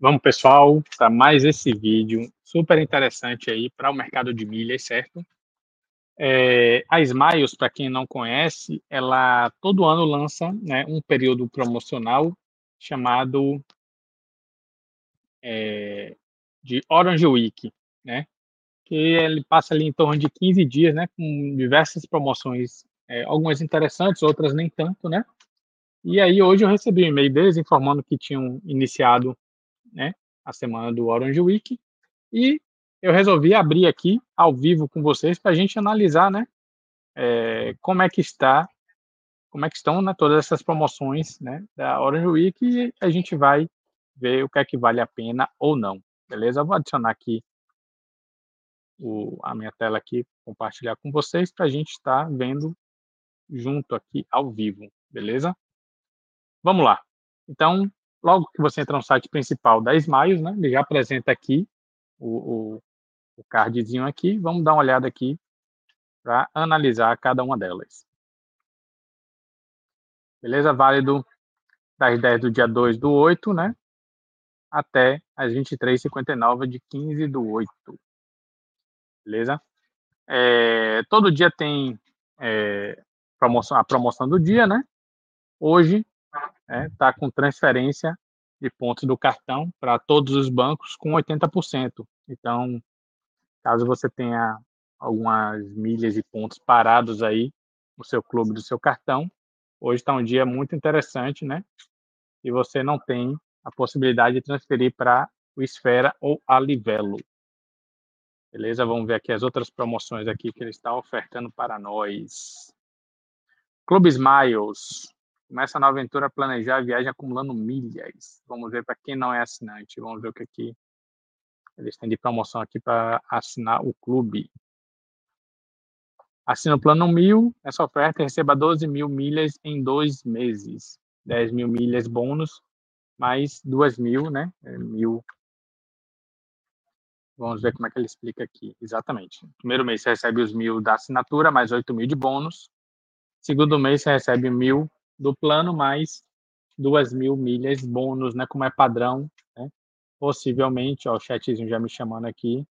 Vamos, pessoal, para mais esse vídeo super interessante aí para o mercado de milhas, certo? É, a Smiles, para quem não conhece, ela todo ano lança né, um período promocional chamado é, de Orange Week, né? Que ele passa ali em torno de 15 dias, né? Com diversas promoções, é, algumas interessantes, outras nem tanto, né? E aí hoje eu recebi um e-mail deles informando que tinham iniciado né, a semana do Orange Week, e eu resolvi abrir aqui ao vivo com vocês para a gente analisar, né, é, como é que está, como é que estão, né, todas essas promoções, né, da Orange Week e a gente vai ver o que é que vale a pena ou não, beleza? Vou adicionar aqui o, a minha tela aqui, compartilhar com vocês para a gente estar tá vendo junto aqui ao vivo, beleza? Vamos lá. Então, Logo que você entra no site principal da Smiles, né, ele já apresenta aqui o, o, o cardzinho aqui. Vamos dar uma olhada aqui para analisar cada uma delas. Beleza? Válido das 10 do dia 2 do 8, né? Até as 23h59 de 15 do 8. Beleza? É, todo dia tem é, promoção, a promoção do dia, né? Hoje está né, tá com transferência de pontos do cartão para todos os bancos com 80%. Então, caso você tenha algumas milhas e pontos parados aí no seu clube do seu cartão, hoje está um dia muito interessante, né? E você não tem a possibilidade de transferir para o Esfera ou a Livelo. Beleza? Vamos ver aqui as outras promoções aqui que ele está ofertando para nós. Clube Smiles, Começa a nova aventura a planejar a viagem acumulando milhas. Vamos ver para quem não é assinante. Vamos ver o que aqui eles têm de promoção aqui para assinar o clube. Assina o plano 1000, essa oferta receba 12 mil milhas em dois meses. 10 mil milhas bônus, mais 2 mil, né? É, mil. Vamos ver como é que ele explica aqui. Exatamente. primeiro mês você recebe os mil da assinatura, mais 8 mil de bônus. Segundo mês você recebe mil do plano mais duas mil milhas bônus, né? Como é padrão, né? Possivelmente, ó, o chatzinho já me chamando aqui,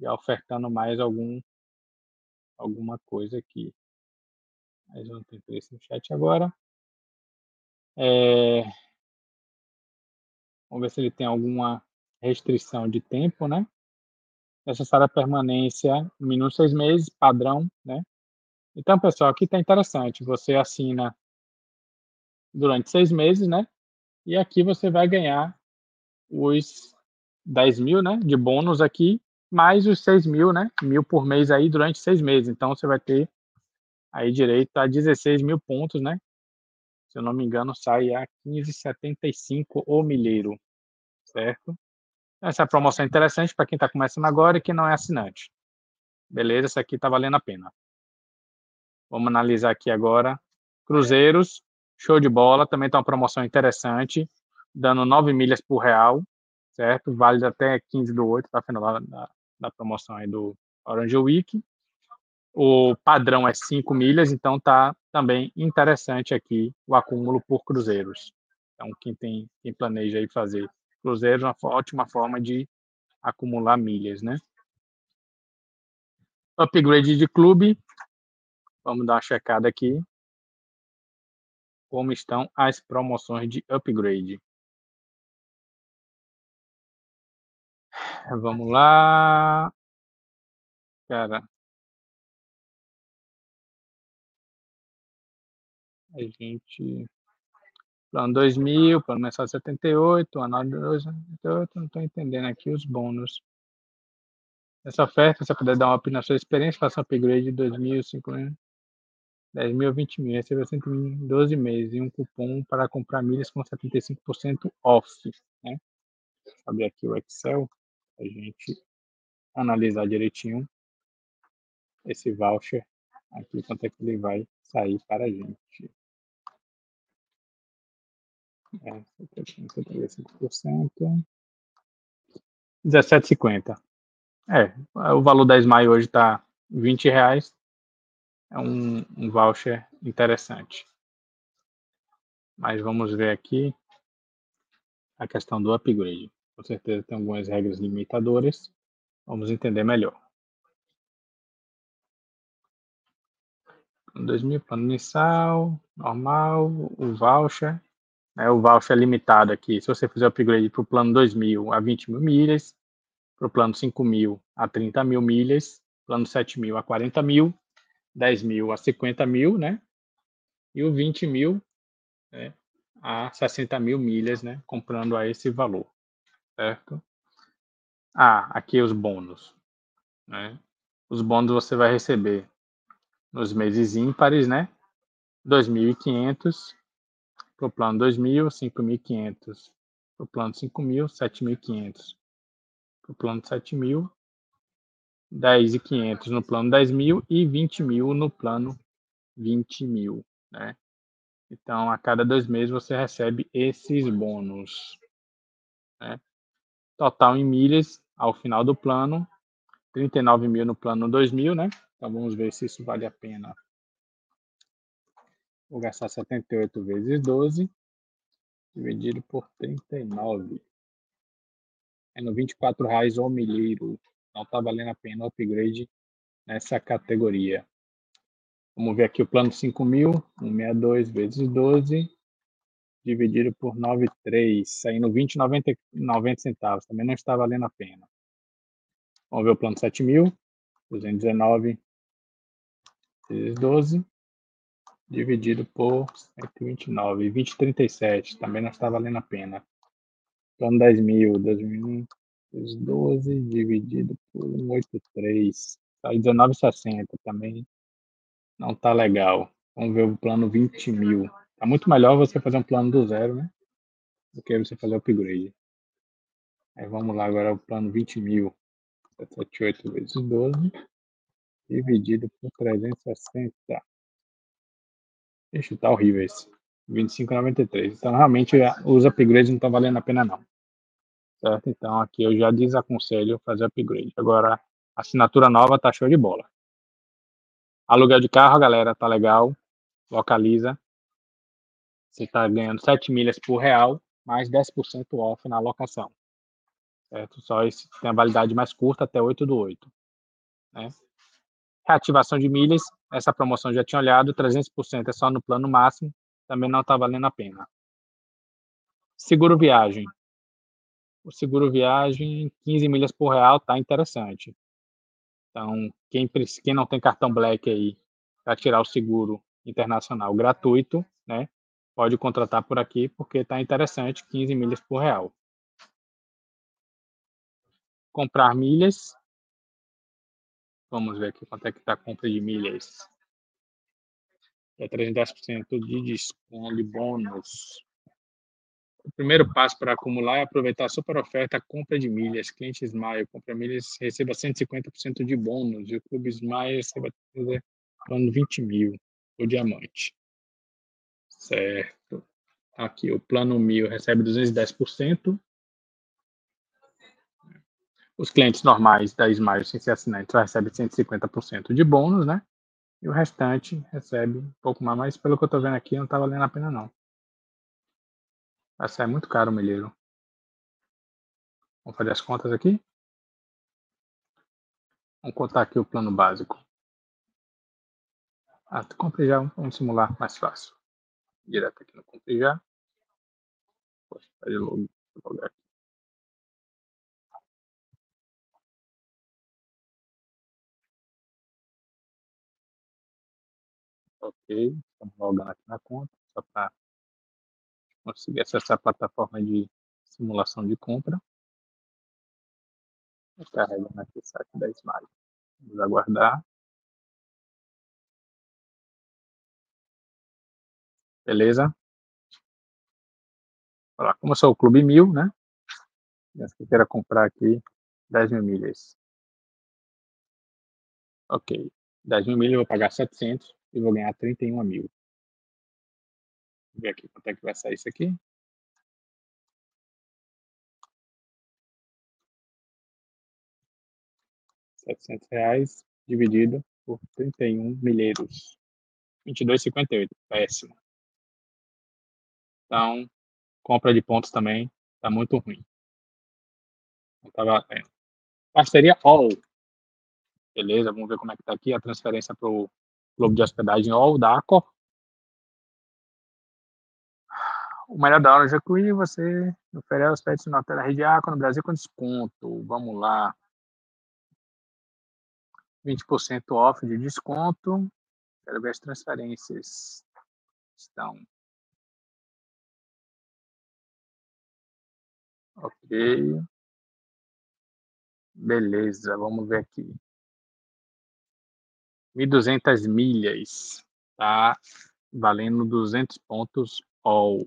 já ofertando mais algum alguma coisa aqui. Mas não tem preço no chat agora. É... Vamos ver se ele tem alguma restrição de tempo, né? Necessária permanência no mínimo seis meses, padrão, né? Então, pessoal, aqui está interessante. Você assina durante seis meses, né? E aqui você vai ganhar os 10 mil, né? De bônus aqui, mais os 6 mil, né? Mil por mês aí durante seis meses. Então você vai ter aí direito a 16 mil pontos, né? Se eu não me engano, sai a 15,75 o milheiro, certo? Essa promoção é interessante para quem está começando agora e quem não é assinante. Beleza, essa aqui está valendo a pena. Vamos analisar aqui agora. Cruzeiros, Show de bola, também está uma promoção interessante, dando 9 milhas por real, certo? Vale até 15 do 8, tá final da, da promoção aí do Orange Week. O padrão é 5 milhas, então tá também interessante aqui o acúmulo por cruzeiros. Então, quem tem, quem planeja aí fazer cruzeiros, uma ótima forma de acumular milhas, né? Upgrade de clube. Vamos dar uma checada aqui como estão as promoções de upgrade. Vamos lá. Cara. A gente. Plano 2000, plano mensal 78, anual 278, não estou entendendo aqui os bônus. Essa oferta, você puder dar uma opinião na sua experiência, faça um upgrade de 2.000, 5.000. 10 mil a 20 mil, recebeu 100 mil em 12 meses e um cupom para comprar milhas com 75% off. Né? Abrir aqui o Excel, a gente analisar direitinho esse voucher aqui, quanto é que ele vai sair para a gente. É, 75%. 17,50. É, o valor da Smile hoje está 20 reais é um, um voucher interessante. Mas vamos ver aqui. a questão do upgrade. Com certeza tem algumas regras limitadoras. Vamos entender melhor. 2.000 plano mensal, normal, o voucher. Né, o voucher é limitado aqui. Se você fizer o upgrade para o plano 2.000 a 20 mil milhas, para o plano 5.000 a 30 mil milhas, plano 7.000 a 40 mil, 10 mil a 50 mil, né? E o 20 mil né, a 60 mil milhas, né? Comprando a esse valor, certo? Ah, aqui os bônus, né? Os bônus você vai receber nos meses ímpares, né? 2.500 para o plano 2.000, 5.500 para o plano 5.000, 7.500 para o plano 7.000, 10.500 no plano 10.000 e 20.000 no plano 20.000, né? Então, a cada dois meses você recebe esses bônus, né? Total em milhas ao final do plano, 39 mil no plano 2.000, né? Então, vamos ver se isso vale a pena. Vou gastar 78 vezes 12, dividido por 39. É no 24 reais o milheiro. Então tá valendo a pena o upgrade nessa categoria. Vamos ver aqui o plano 5000, 162 vezes 12, dividido por 9,3, saindo 20,90 centavos. Também não está valendo a pena. Vamos ver o plano 7000, 219 vezes 12, dividido por 129, 20,37. Também não está valendo a pena. Plano 10.000, 2001, os 12 dividido por 183. Sai 19,60 também. Não tá legal. Vamos ver o plano 20 mil. Tá muito melhor você fazer um plano do zero, né? Do que você fazer upgrade. Aí vamos lá agora o plano 20 mil. 78 vezes 12. Dividido por 360. Ixi, tá horrível esse. 25,93. Então realmente os upgrades não estão valendo a pena não. Certo? Então, aqui eu já desaconselho fazer upgrade. Agora, assinatura nova tá show de bola. Aluguel de carro, galera, tá legal. Localiza. Você tá ganhando 7 milhas por real, mais 10% off na locação. Certo? Só esse tem a validade mais curta até 8 do 8. Né? Reativação de milhas, essa promoção já tinha olhado, 300% é só no plano máximo, também não está valendo a pena. Seguro viagem. O seguro viagem, 15 milhas por real, tá interessante. Então, quem, quem não tem cartão Black aí para tirar o seguro internacional gratuito, né? Pode contratar por aqui porque está interessante, 15 milhas por real. Comprar milhas, Vamos ver aqui quanto é que está a compra de milhas. É 310% de desconto de bônus. O primeiro passo para acumular é aproveitar a super oferta compra de milhas. Cliente Smile, compra milhas, receba 150% de bônus. E o Clube Smile receba plano 20 mil, o diamante. Certo. Aqui, o plano mil recebe 210%. Os clientes normais da Smile sem ser assinante só recebem 150% de bônus, né? E o restante recebe um pouco mais, mas pelo que eu estou vendo aqui, não está valendo a pena não. Vai sair muito caro o milheiro. Vamos fazer as contas aqui? Vamos contar aqui o plano básico. Ah, compre já, vamos simular mais fácil. Direto aqui no compre já. Poxa, de logo, logo aqui. Ok, estamos logando aqui na conta, só para conseguir acessar a plataforma de simulação de compra. Carregando aqui o site da Smile. Vamos aguardar. Beleza? Olha, como eu sou o Clube Mil, né? Eu queira comprar aqui 10 mil milhas. Ok. 10 mil milhas eu vou pagar 700 e vou ganhar 31 mil. Ver aqui quanto é que vai sair isso aqui. Setecentos reais dividido por 31 milheiros. 22,58. Péssimo. Então, compra de pontos também Tá muito ruim. Não tá valendo. Parceria All. Beleza, vamos ver como é que tá aqui a transferência para o clube de hospedagem All da Accor. O melhor da hora já que você oferece os pets na tela rede Accor no Brasil com desconto. Vamos lá. 20% off de desconto. Quero ver as transferências. Estão. Ok. Beleza, vamos ver aqui. 1.200 milhas, tá valendo 200 pontos all.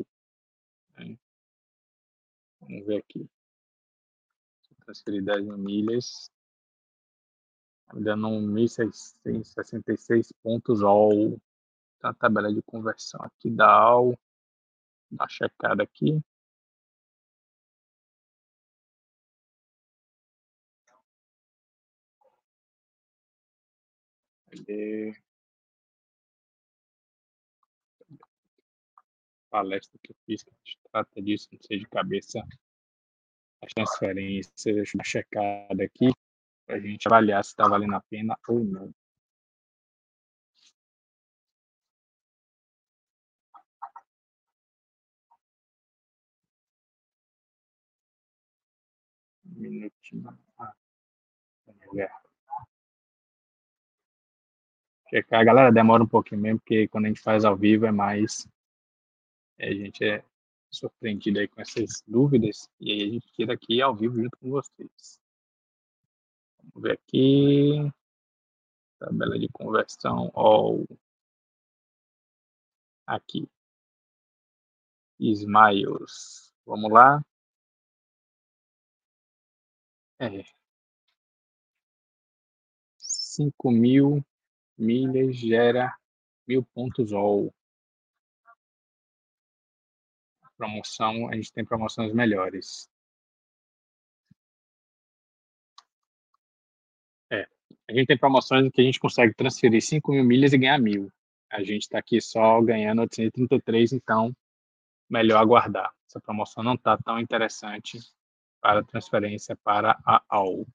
Vamos ver aqui. Transferir 10 milhas. Dando 1.666 pontos all. Tá a tabela de conversão aqui da all. Dá uma checada aqui. Cadê? Palestra que eu fiz, que trata disso, não sei de cabeça. As transferências, uma checada aqui, para a gente avaliar se está valendo a pena ou não. Um minutinho. Ah. Checar. A galera demora um pouquinho mesmo, porque quando a gente faz ao vivo é mais. A gente é surpreendido aí com essas dúvidas e aí a gente tira aqui ao vivo junto com vocês. Vamos ver aqui. Tabela de conversão all. Aqui. Smiles. Vamos lá. É. 5 mil milhas gera mil pontos all. Promoção, a gente tem promoções melhores. É, a gente tem promoções que a gente consegue transferir 5 mil milhas e ganhar mil. A gente está aqui só ganhando 833, então melhor aguardar. Essa promoção não está tão interessante para transferência para a AU.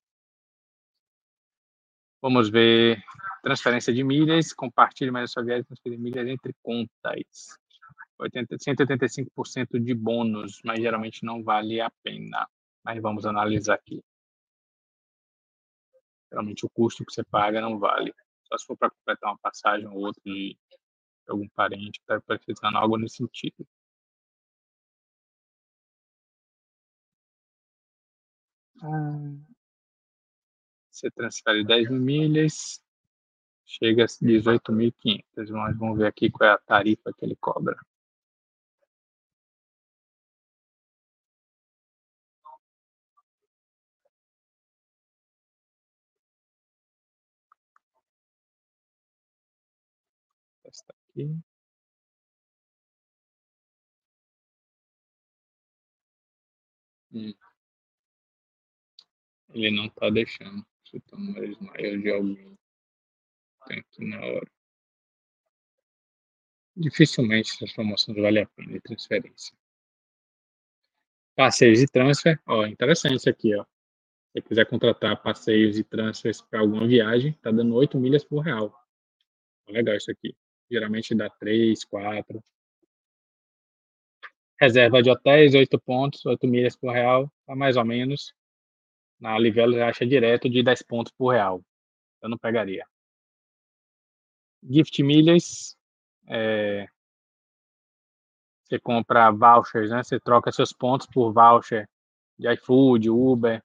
Vamos ver transferência de milhas, compartilhe mais a sua viagem, transferir milhas entre contas. 80, 185% de bônus, mas geralmente não vale a pena. Mas vamos analisar aqui. Geralmente o custo que você paga não vale. Só se for para completar uma passagem ou outra de algum parente que está precisando algo nesse sentido. Você transfere 10 mil milhas, chega a 18.500. Mas vamos ver aqui qual é a tarifa que ele cobra. Aqui. Hum. Ele não está deixando. Você toma Ismael de alguém. Tem aqui na hora. Dificilmente essas promoções valem a pena de transferência. Passeios e transfer, ó, interessante isso aqui, ó. Se você quiser contratar passeios e transfers para alguma viagem, tá dando 8 milhas por real. Legal isso aqui. Geralmente dá 3, 4. Reserva de hotéis, 8 pontos, 8 milhas por real, tá mais ou menos. Na Livelo acha direto de 10 pontos por real. Eu não pegaria. Gift milhas, é, você compra vouchers, né? Você troca seus pontos por voucher de iFood, Uber.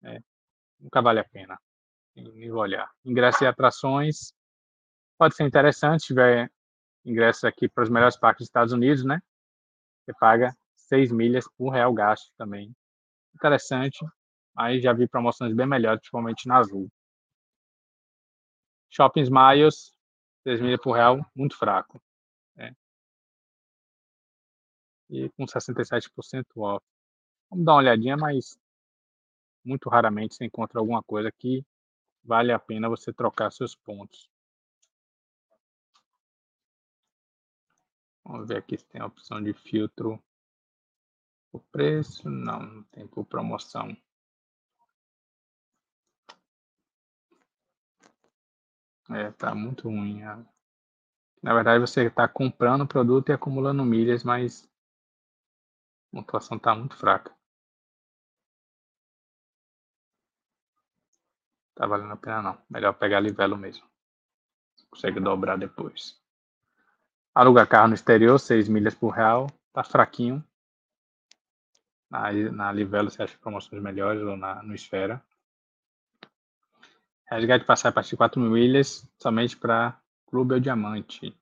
Né? Nunca vale a pena. Nem vou olhar. Ingresso e atrações. Pode ser interessante se tiver ingressos aqui para os melhores parques dos Estados Unidos, né? Você paga 6 milhas por real gasto também. Interessante mas já vi promoções bem melhores, principalmente na Azul. Shopping Smiles, 3 milhas por real, muito fraco. Né? E com 67% off. Vamos dar uma olhadinha, mas muito raramente você encontra alguma coisa que vale a pena você trocar seus pontos. Vamos ver aqui se tem a opção de filtro O preço, não, não tem por promoção. É, tá muito ruim. Na verdade, você está comprando o produto e acumulando milhas, mas a pontuação está muito fraca. Tá valendo a pena não. Melhor pegar livelo mesmo. Consegue dobrar depois. Aluga carro no exterior, 6 milhas por real. Tá fraquinho. Na, na Livelo você acha promoções melhores ou na, no Esfera. Resgate passar a partir de 4 milhas somente para Clube ou Diamante.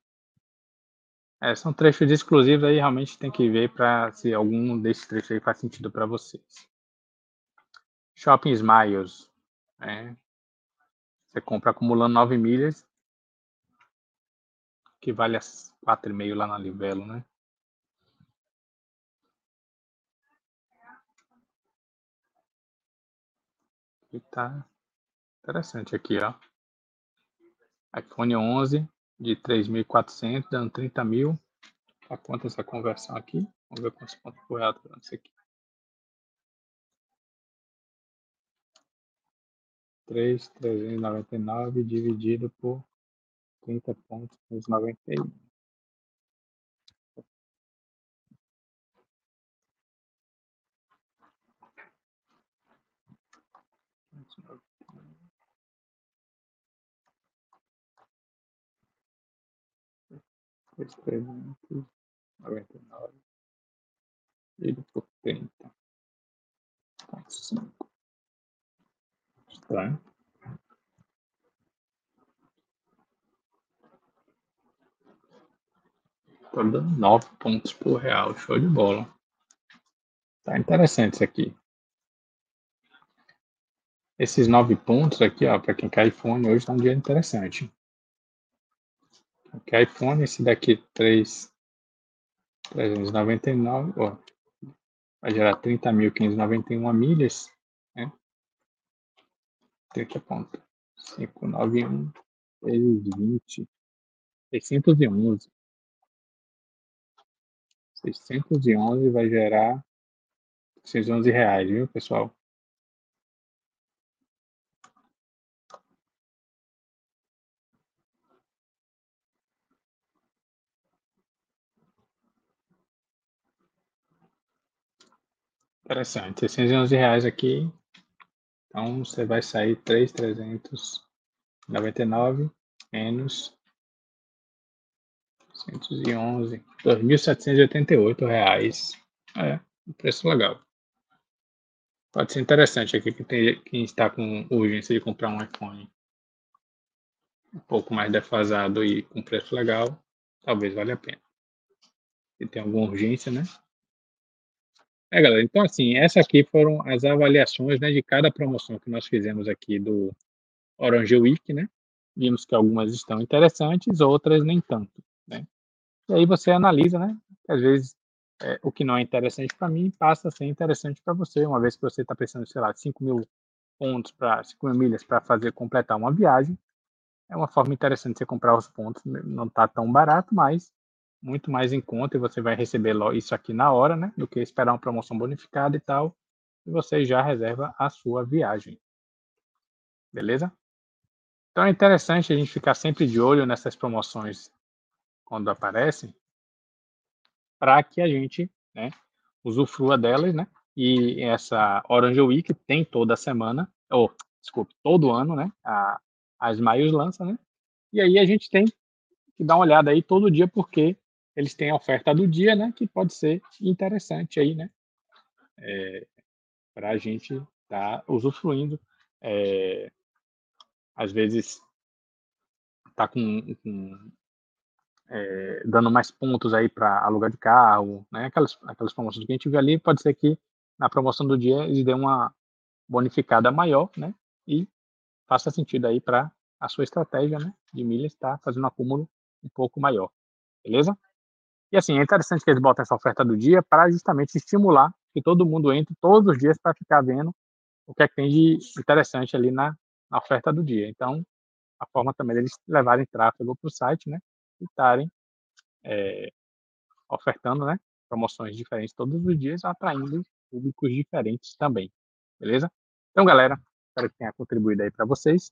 É, são trechos exclusivos aí, realmente tem que ver para se algum desses trechos aí faz sentido para vocês. Shopping Smiles. É, você compra acumulando 9 milhas, que vale as 4,5 lá na Livelo, né? E tá interessante aqui, ó. iPhone 11 de 3.400, dando 30 mil. A quanto essa conversão aqui? Vamos ver quantos pontos real tá isso aqui. 3.399 dividido por 30 pontos, 91. Três trezentos noventa e nove dividido por trinta cinco. Estranho. Tá dando nove pontos por real. Show de bola. Tá interessante isso aqui. Esses nove pontos aqui, ó, para quem quer iPhone, hoje tá um dia interessante. Aqui iPhone, esse daqui 3, 399, ó, vai gerar 30.591 milhas, né? 30 ponto 591 vezes 20, 611. 611 vai gerar 611 reais, viu, pessoal? Interessante. 611 reais aqui. Então você vai sair 3,399 menos 111, 2.788 reais. É, um preço legal. Pode ser interessante aqui que tem quem está com urgência de comprar um iPhone um pouco mais defasado e com preço legal, talvez valha a pena. Se tem alguma urgência, né? É, galera, então assim, essas aqui foram as avaliações, né, de cada promoção que nós fizemos aqui do Orange Week, né? Vimos que algumas estão interessantes, outras nem tanto, né? E aí você analisa, né? Às vezes é, o que não é interessante para mim passa a ser interessante para você, uma vez que você está precisando, sei lá, 5 mil pontos para 5 mil milhas para fazer completar uma viagem. É uma forma interessante de você comprar os pontos, não está tão barato, mas muito mais em conta e você vai receber isso aqui na hora, né? Do que esperar uma promoção bonificada e tal. E você já reserva a sua viagem. Beleza? Então é interessante a gente ficar sempre de olho nessas promoções quando aparecem, para que a gente né, usufrua delas, né? E essa Orange Week tem toda semana, ou desculpe, todo ano, né? A, a Smiles lança, né? E aí a gente tem que dar uma olhada aí todo dia, porque eles têm a oferta do dia, né, que pode ser interessante aí, né, é, para a gente estar tá usufruindo. É, às vezes está com, com é, dando mais pontos aí para alugar de carro, né, aquelas, aquelas promoções que a gente viu ali, pode ser que na promoção do dia eles dêem uma bonificada maior, né, e faça sentido aí para a sua estratégia, né, de milhas estar fazendo um acúmulo um pouco maior, beleza? E assim, é interessante que eles botem essa oferta do dia para justamente estimular que todo mundo entre todos os dias para ficar vendo o que é que tem de interessante ali na, na oferta do dia. Então, a forma também deles levarem tráfego para o site, né? Estarem é, ofertando, né? promoções diferentes todos os dias, atraindo públicos diferentes também, beleza? Então, galera, espero que tenha contribuído aí para vocês.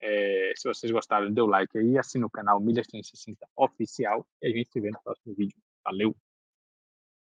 É, se vocês gostaram, dê o like aí, assina o canal Milhas 360 Oficial e a gente se vê no próximo vídeo. Valeu!